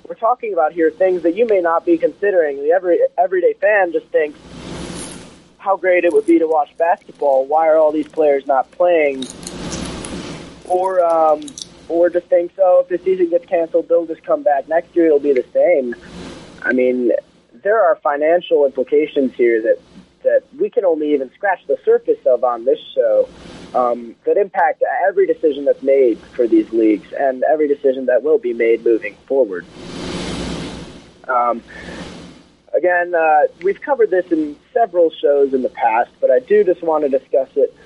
we're talking about here things that you may not be considering. The every everyday fan just thinks how great it would be to watch basketball. Why are all these players not playing? Or um, or just think so. If the season gets canceled, they'll just come back next year. It'll be the same. I mean, there are financial implications here that that we can only even scratch the surface of on this show um, that impact every decision that's made for these leagues and every decision that will be made moving forward. Um, again, uh, we've covered this in several shows in the past, but I do just want to discuss it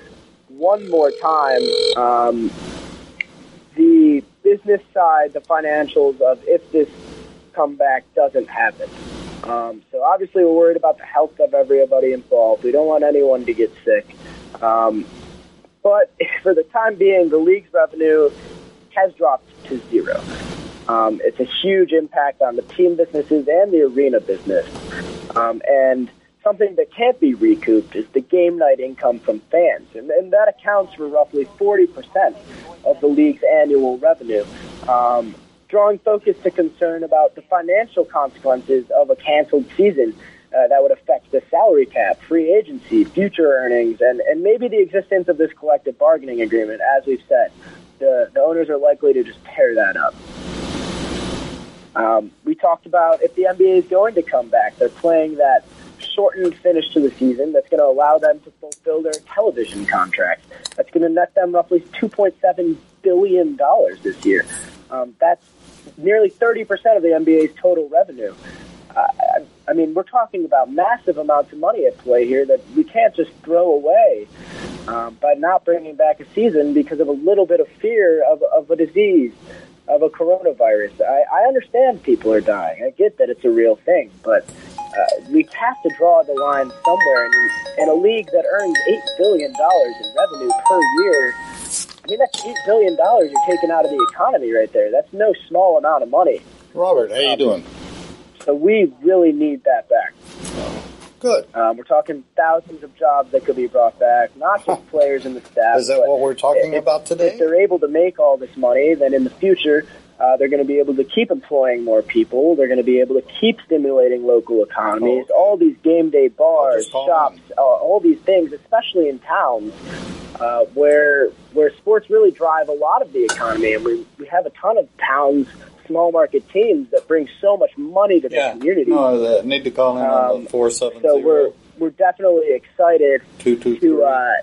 one more time. Um, the business side, the financials of if this comeback doesn't happen. Um, so obviously, we're worried about the health of everybody involved. We don't want anyone to get sick. Um, but for the time being, the league's revenue has dropped to zero. Um, it's a huge impact on the team businesses and the arena business. Um, and something that can't be recouped is the game night income from fans, and, and that accounts for roughly 40% of the league's annual revenue. Um, drawing focus to concern about the financial consequences of a canceled season uh, that would affect the salary cap, free agency, future earnings, and, and maybe the existence of this collective bargaining agreement. As we've said, the, the owners are likely to just tear that up. Um, we talked about if the NBA is going to come back, they're playing that shortened finish to the season that's going to allow them to fulfill their television contracts. That's going to net them roughly $2.7 billion this year. Um, that's nearly 30% of the NBA's total revenue. Uh, I mean, we're talking about massive amounts of money at play here that we can't just throw away um, by not bringing back a season because of a little bit of fear of, of a disease, of a coronavirus. I, I understand people are dying. I get that it's a real thing, but uh, we have to draw the line somewhere. In, in a league that earns $8 billion in revenue per year, I mean, that's $8 billion you're taking out of the economy right there. That's no small amount of money. Robert, how you um, doing? So we really need that back. Good. Um, we're talking thousands of jobs that could be brought back, not just players and the staff. Is that what we're talking if, about today? If they're able to make all this money, then in the future, uh, they're going to be able to keep employing more people. They're going to be able to keep stimulating local economies. Oh, All these game day bars, shops, uh, all these things, especially in towns uh, where where sports really drive a lot of the economy, and we we have a ton of towns small market teams that bring so much money to yeah. the community. No, I need to call in um, on the four seven So we're we're definitely excited two, two, to uh,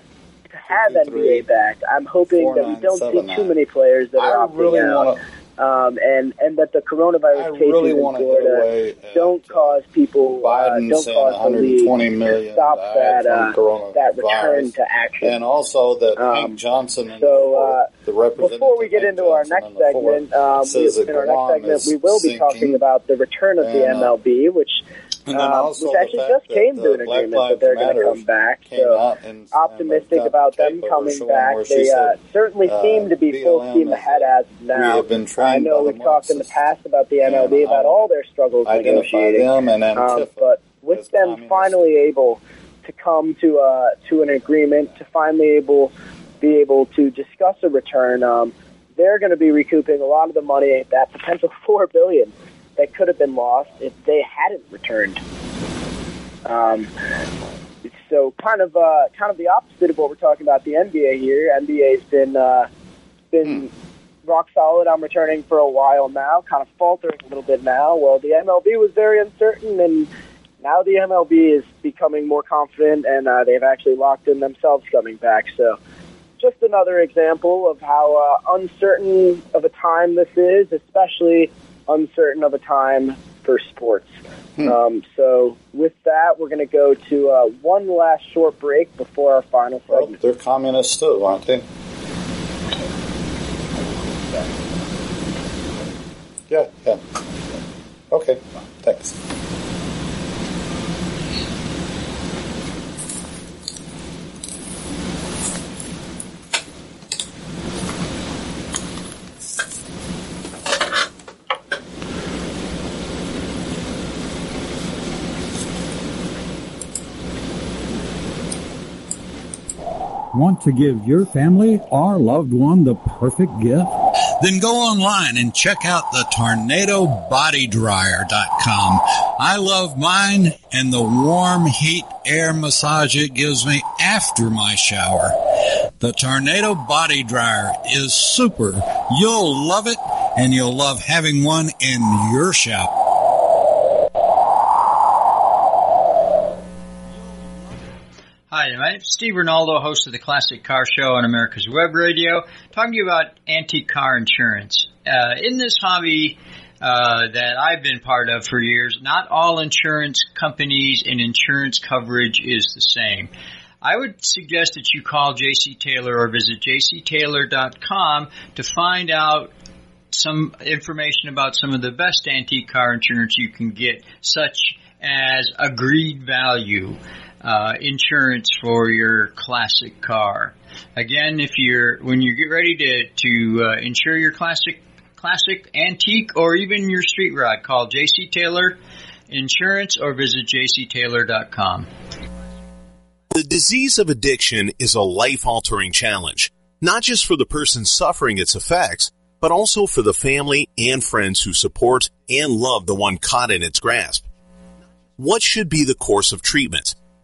to have two, NBA back. I'm hoping four, that we don't see nine. too many players that I are opting really out. Wanna, um, and and that the coronavirus I cases really in Florida don't cause people uh, don't cause the league to stop that uh, that return to action. And also that um, Johnson and so, uh, the representative before we get into our next segment, um, we, in our next segment we will be talking about the return of the uh, MLB, which and then um, also which actually just came to an agreement that they're going to come back. So and, optimistic and about them coming back. They uh, certainly uh, seem to be BLM full steam ahead as of now. have been I know we've talked in the past about the MLB about all their struggles negotiating. them and um, but with them finally able to come to uh, to an agreement, to finally able be able to discuss a return, um, they're going to be recouping a lot of the money, that potential four billion that could have been lost if they hadn't returned. Um, so kind of uh, kind of the opposite of what we're talking about the NBA here. NBA's been uh, been rock solid on returning for a while now, kind of faltering a little bit now. Well, the MLB was very uncertain, and now the MLB is becoming more confident, and uh, they've actually locked in themselves coming back. So, just another example of how uh, uncertain of a time this is, especially uncertain of a time for sports. Hmm. Um, so, with that, we're going to go to uh, one last short break before our final Well, they're communists too, aren't they? Yeah, yeah. Okay, thanks. Want to give your family or loved one the perfect gift? Then go online and check out the tornadobodydryer.com. I love mine and the warm heat air massage it gives me after my shower. The Tornado Body Dryer is super. You'll love it and you'll love having one in your shower. Name's Steve Ronaldo, host of the Classic Car Show on America's Web Radio, talking to you about antique car insurance. Uh, in this hobby uh, that I've been part of for years, not all insurance companies and insurance coverage is the same. I would suggest that you call JC Taylor or visit jctaylor.com to find out some information about some of the best antique car insurance you can get, such as agreed value uh, insurance for your classic car. Again, if you're when you get ready to to uh, insure your classic classic antique or even your street rod, call JC Taylor Insurance or visit jctaylor.com. The disease of addiction is a life altering challenge, not just for the person suffering its effects, but also for the family and friends who support and love the one caught in its grasp. What should be the course of treatment?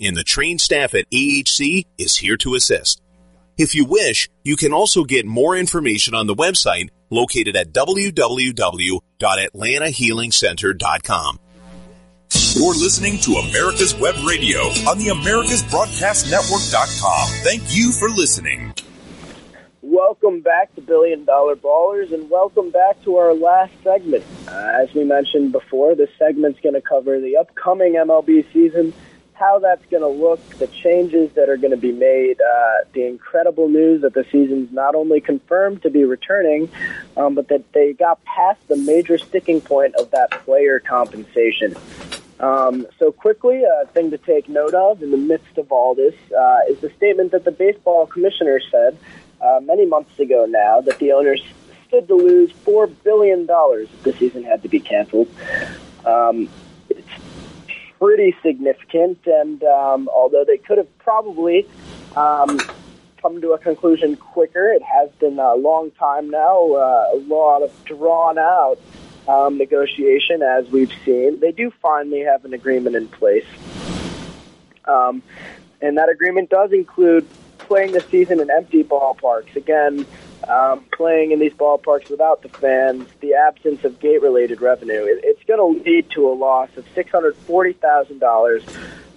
and the trained staff at AHC is here to assist. If you wish, you can also get more information on the website located at www.atlantahealingcenter.com. You're listening to America's Web Radio on the AmericasBroadcastNetwork.com. Thank you for listening. Welcome back to Billion Dollar Ballers, and welcome back to our last segment. Uh, as we mentioned before, this segment's going to cover the upcoming MLB season how that's going to look, the changes that are going to be made, uh, the incredible news that the season's not only confirmed to be returning, um, but that they got past the major sticking point of that player compensation. Um, so quickly, a thing to take note of in the midst of all this uh, is the statement that the baseball commissioner said uh, many months ago now that the owners stood to lose $4 billion if the season had to be canceled. Um, pretty significant. And um, although they could have probably um, come to a conclusion quicker, it has been a long time now, uh, a lot of drawn out um, negotiation, as we've seen. They do finally have an agreement in place. Um, and that agreement does include playing the season in empty ballparks. Again, um, playing in these ballparks without the fans, the absence of gate-related revenue, it, it's going to lead to a loss of six hundred forty thousand dollars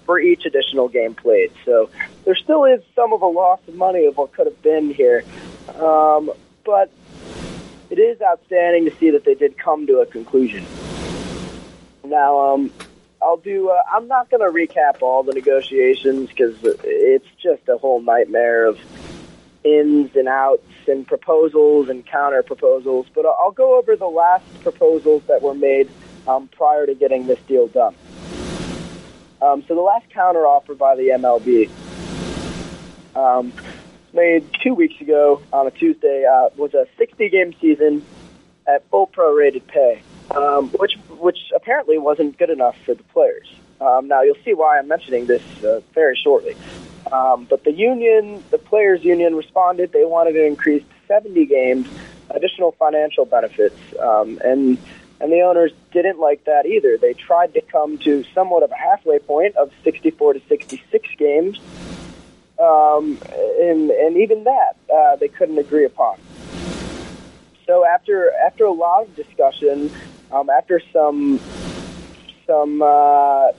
for each additional game played. So there still is some of a loss of money of what could have been here, um, but it is outstanding to see that they did come to a conclusion. Now, um, I'll do. Uh, I'm not going to recap all the negotiations because it's just a whole nightmare of ins and outs and proposals and counter proposals. But I'll go over the last proposals that were made um, prior to getting this deal done. Um, so the last counter offer by the MLB um, made two weeks ago on a Tuesday uh, was a 60 game season at full prorated pay, um, which which apparently wasn't good enough for the players. Um, now you'll see why I'm mentioning this uh, very shortly. Um, but the union, the players' union, responded. They wanted to increase 70 games, additional financial benefits, um, and and the owners didn't like that either. They tried to come to somewhat of a halfway point of 64 to 66 games, um, and and even that uh, they couldn't agree upon. So after after a lot of discussion, um, after some some uh,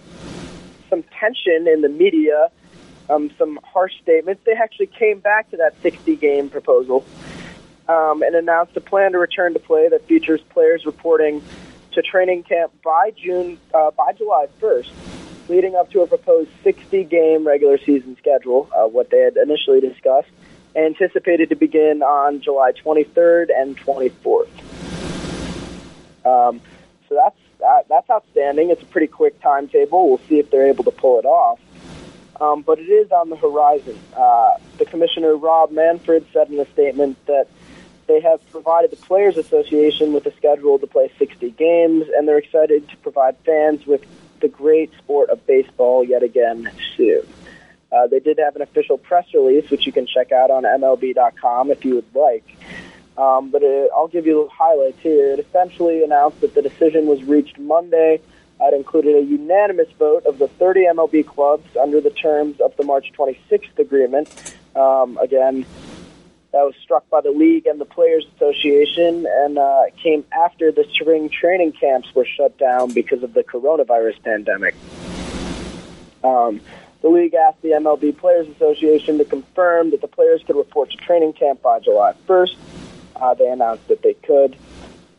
some tension in the media um, some harsh statements. They actually came back to that 60 game proposal um, and announced a plan to return to play that features players reporting to training camp by June uh, by July 1st, leading up to a proposed 60 game regular season schedule, uh, what they had initially discussed, anticipated to begin on July 23rd and 24th. Um, so that's that, that's outstanding. It's a pretty quick timetable. We'll see if they're able to pull it off um, but it is on the horizon. Uh, the commissioner, Rob Manfred, said in a statement that they have provided the Players Association with a schedule to play 60 games, and they're excited to provide fans with the great sport of baseball yet again soon. Uh, they did have an official press release, which you can check out on MLB.com if you would like. Um, but it, I'll give you highlights here. It essentially announced that the decision was reached Monday it included a unanimous vote of the 30 MLB clubs under the terms of the March 26th agreement. Um, again, that was struck by the league and the Players Association and uh, came after the spring training camps were shut down because of the coronavirus pandemic. Um, the league asked the MLB Players Association to confirm that the players could report to training camp by July 1st. Uh, they announced that they could.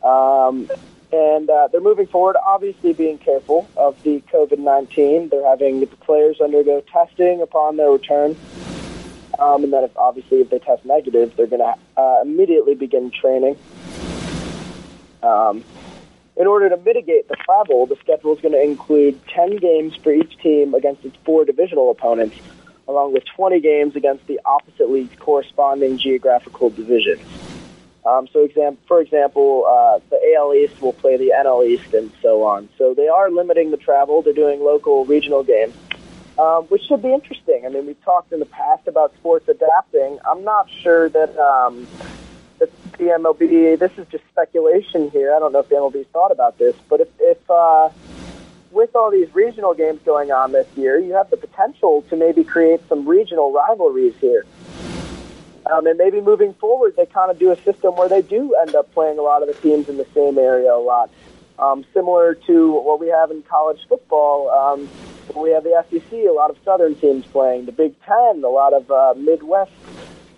Um, and uh, they're moving forward, obviously being careful of the COVID 19. They're having the players undergo testing upon their return. Um, and then, if, obviously, if they test negative, they're going to uh, immediately begin training. Um, in order to mitigate the travel, the schedule is going to include 10 games for each team against its four divisional opponents, along with 20 games against the opposite league's corresponding geographical divisions. Um, so, exam- for example, uh, the AL East will play the NL East and so on. So they are limiting the travel. They're doing local regional games, um, which should be interesting. I mean, we've talked in the past about sports adapting. I'm not sure that um, that the MLB. This is just speculation here. I don't know if the MLB thought about this, but if, if uh, with all these regional games going on this year, you have the potential to maybe create some regional rivalries here. Um, and maybe moving forward, they kind of do a system where they do end up playing a lot of the teams in the same area a lot. Um, similar to what we have in college football, um, we have the SEC, a lot of Southern teams playing. The Big Ten, a lot of uh, Midwest,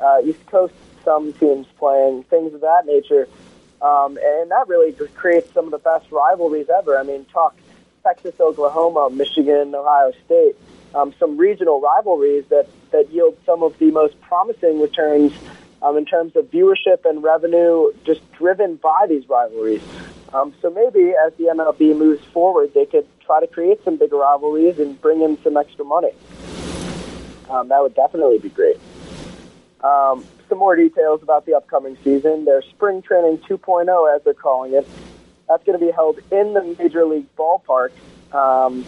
uh, East Coast, some teams playing, things of that nature. Um, and that really just creates some of the best rivalries ever. I mean, talk Texas, Oklahoma, Michigan, Ohio State um, some regional rivalries that, that yield some of the most promising returns um, in terms of viewership and revenue just driven by these rivalries. Um, so maybe as the MLB moves forward, they could try to create some bigger rivalries and bring in some extra money. Um, that would definitely be great. Um, some more details about the upcoming season. Their spring training 2.0, as they're calling it, that's going to be held in the major league ballpark. Um,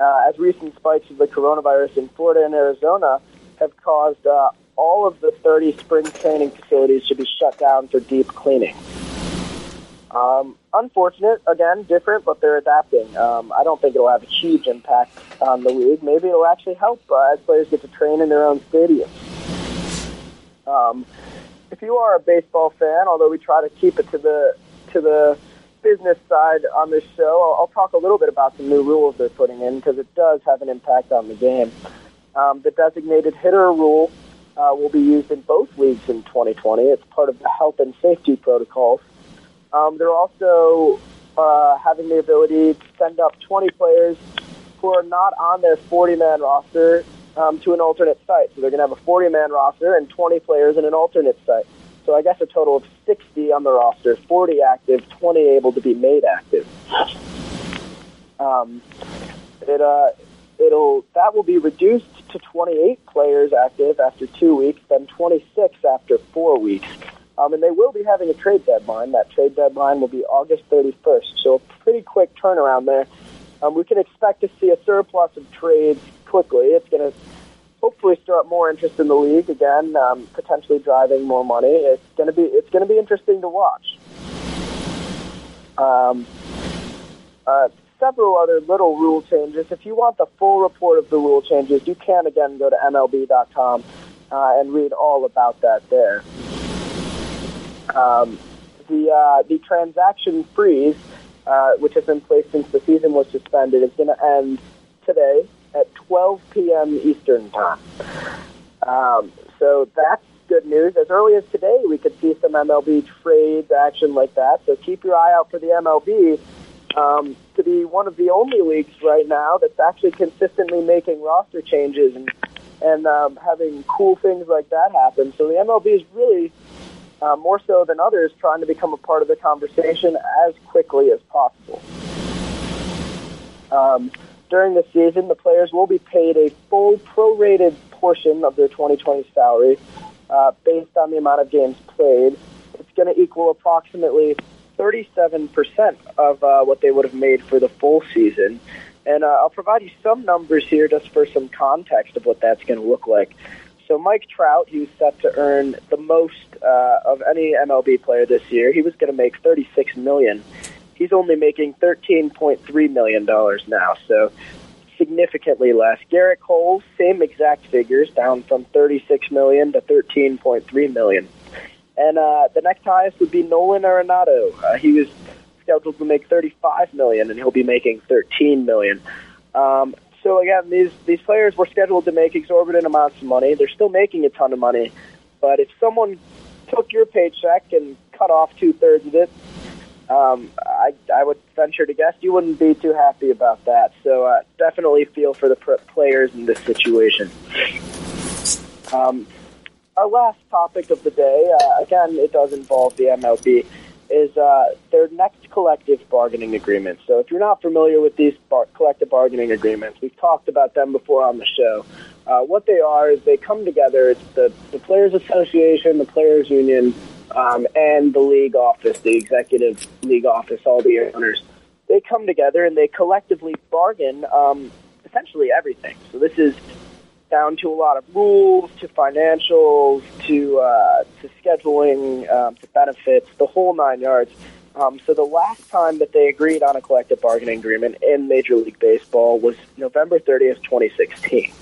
uh, as recent spikes of the coronavirus in Florida and Arizona have caused uh, all of the 30 spring training facilities to be shut down for deep cleaning. Um, unfortunate, again, different, but they're adapting. Um, I don't think it'll have a huge impact on the league. Maybe it'll actually help uh, as players get to train in their own stadiums. Um, if you are a baseball fan, although we try to keep it to the to the business side on this show, I'll, I'll talk a little bit about the new rules they're putting in because it does have an impact on the game. Um, the designated hitter rule uh, will be used in both leagues in 2020. It's part of the health and safety protocols. Um, they're also uh, having the ability to send up 20 players who are not on their 40-man roster um, to an alternate site. So they're going to have a 40-man roster and 20 players in an alternate site. So I guess a total of 60 on the roster, 40 active, 20 able to be made active. Um, it uh, it'll that will be reduced to 28 players active after two weeks, then 26 after four weeks. Um, and they will be having a trade deadline. That trade deadline will be August 31st, so a pretty quick turnaround there. Um, we can expect to see a surplus of trades quickly. It's going to hopefully stir up more interest in the league again, um, potentially driving more money. It's going to be it's to be interesting to watch. Um, uh, several other little rule changes. If you want the full report of the rule changes, you can again go to MLB.com uh, and read all about that there. Um, the uh, the transaction freeze, uh, which has been placed since the season was suspended, is going to end today at 12 p.m. Eastern Time. Um, so that's good news. As early as today, we could see some MLB trades action like that. So keep your eye out for the MLB um, to be one of the only leagues right now that's actually consistently making roster changes and and um, having cool things like that happen. So the MLB is really uh, more so than others trying to become a part of the conversation as quickly as possible. Um, during the season, the players will be paid a full prorated portion of their 2020 salary uh, based on the amount of games played. It's going to equal approximately 37% of uh, what they would have made for the full season. And uh, I'll provide you some numbers here just for some context of what that's going to look like. So Mike Trout, was set to earn the most uh, of any MLB player this year. He was going to make 36 million. He's only making $13.3 million now, so significantly less. Gerrit Cole, same exact figures, down from 36 million to 13.3 million. And uh, the next highest would be Nolan Arenado. Uh, he was scheduled to make 35 million, and he'll be making 13 million. Um, so again, these these players were scheduled to make exorbitant amounts of money. They're still making a ton of money, but if someone took your paycheck and cut off two thirds of it, Um, I, I would venture to guess you wouldn't be too happy about that. So uh, definitely feel for the players in this situation. Um, our last topic of the day, uh, again, it does involve the MLB, is uh, their next collective bargaining agreement. So if you're not familiar with these bar- collective bargaining agreements, we've talked about them before on the show. Uh, what they are is they come together. It's the, the Players Association, the Players Union, um, and the league office, the executive league office, all the owners. They come together and they collectively bargain um, essentially everything. So this is down to a lot of rules, to financials, to uh, to scheduling, um, to benefits, the whole nine yards. Um, so the last time that they agreed on a collective bargaining agreement in Major League Baseball was November 30th, 2016.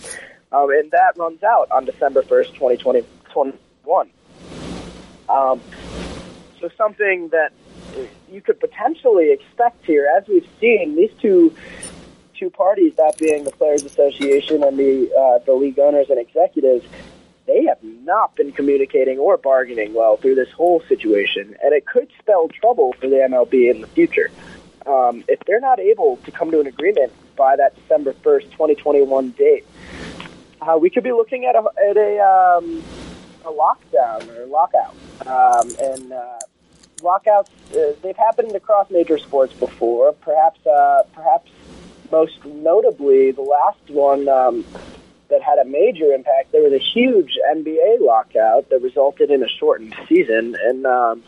Um, and that runs out on December 1st, 2021. Um, so something that you could potentially expect here, as we've seen, these two two parties, that being the Players Association and the uh, the league owners and executives, they have not been communicating or bargaining well through this whole situation, and it could spell trouble for the MLB in the future. Um, if they're not able to come to an agreement by that December first, 2021 date, uh, we could be looking at a at a, um, a lockdown or lockout, um, and uh, lockouts uh, they've happened across major sports before. Perhaps uh, perhaps most notably, the last one um, that had a major impact, there was a huge NBA lockout that resulted in a shortened season, and um,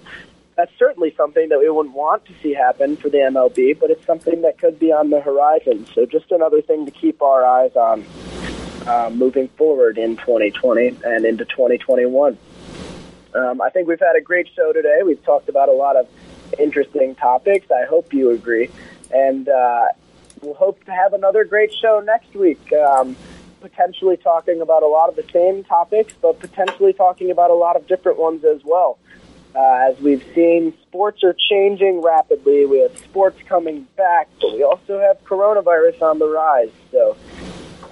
that's certainly something that we wouldn't want to see happen for the MLB, but it's something that could be on the horizon. So just another thing to keep our eyes on uh, moving forward in 2020 and into 2021. Um, I think we've had a great show today. We've talked about a lot of interesting topics. I hope you agree. And uh, we'll hope to have another great show next week. Um, potentially talking about a lot of the same topics, but potentially talking about a lot of different ones as well. Uh, as we've seen, sports are changing rapidly. We have sports coming back, but we also have coronavirus on the rise. So,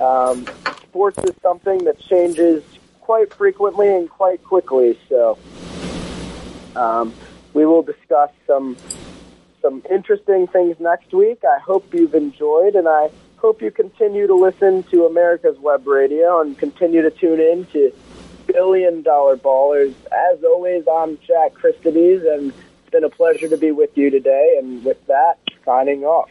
um, sports is something that changes quite frequently and quite quickly. So, um, we will discuss some some interesting things next week. I hope you've enjoyed, and I hope you continue to listen to America's Web Radio and continue to tune in to Billion Dollar Ballers. As always, I'm Jack Christodes, and it's been a pleasure to be with you today. And with that, signing off.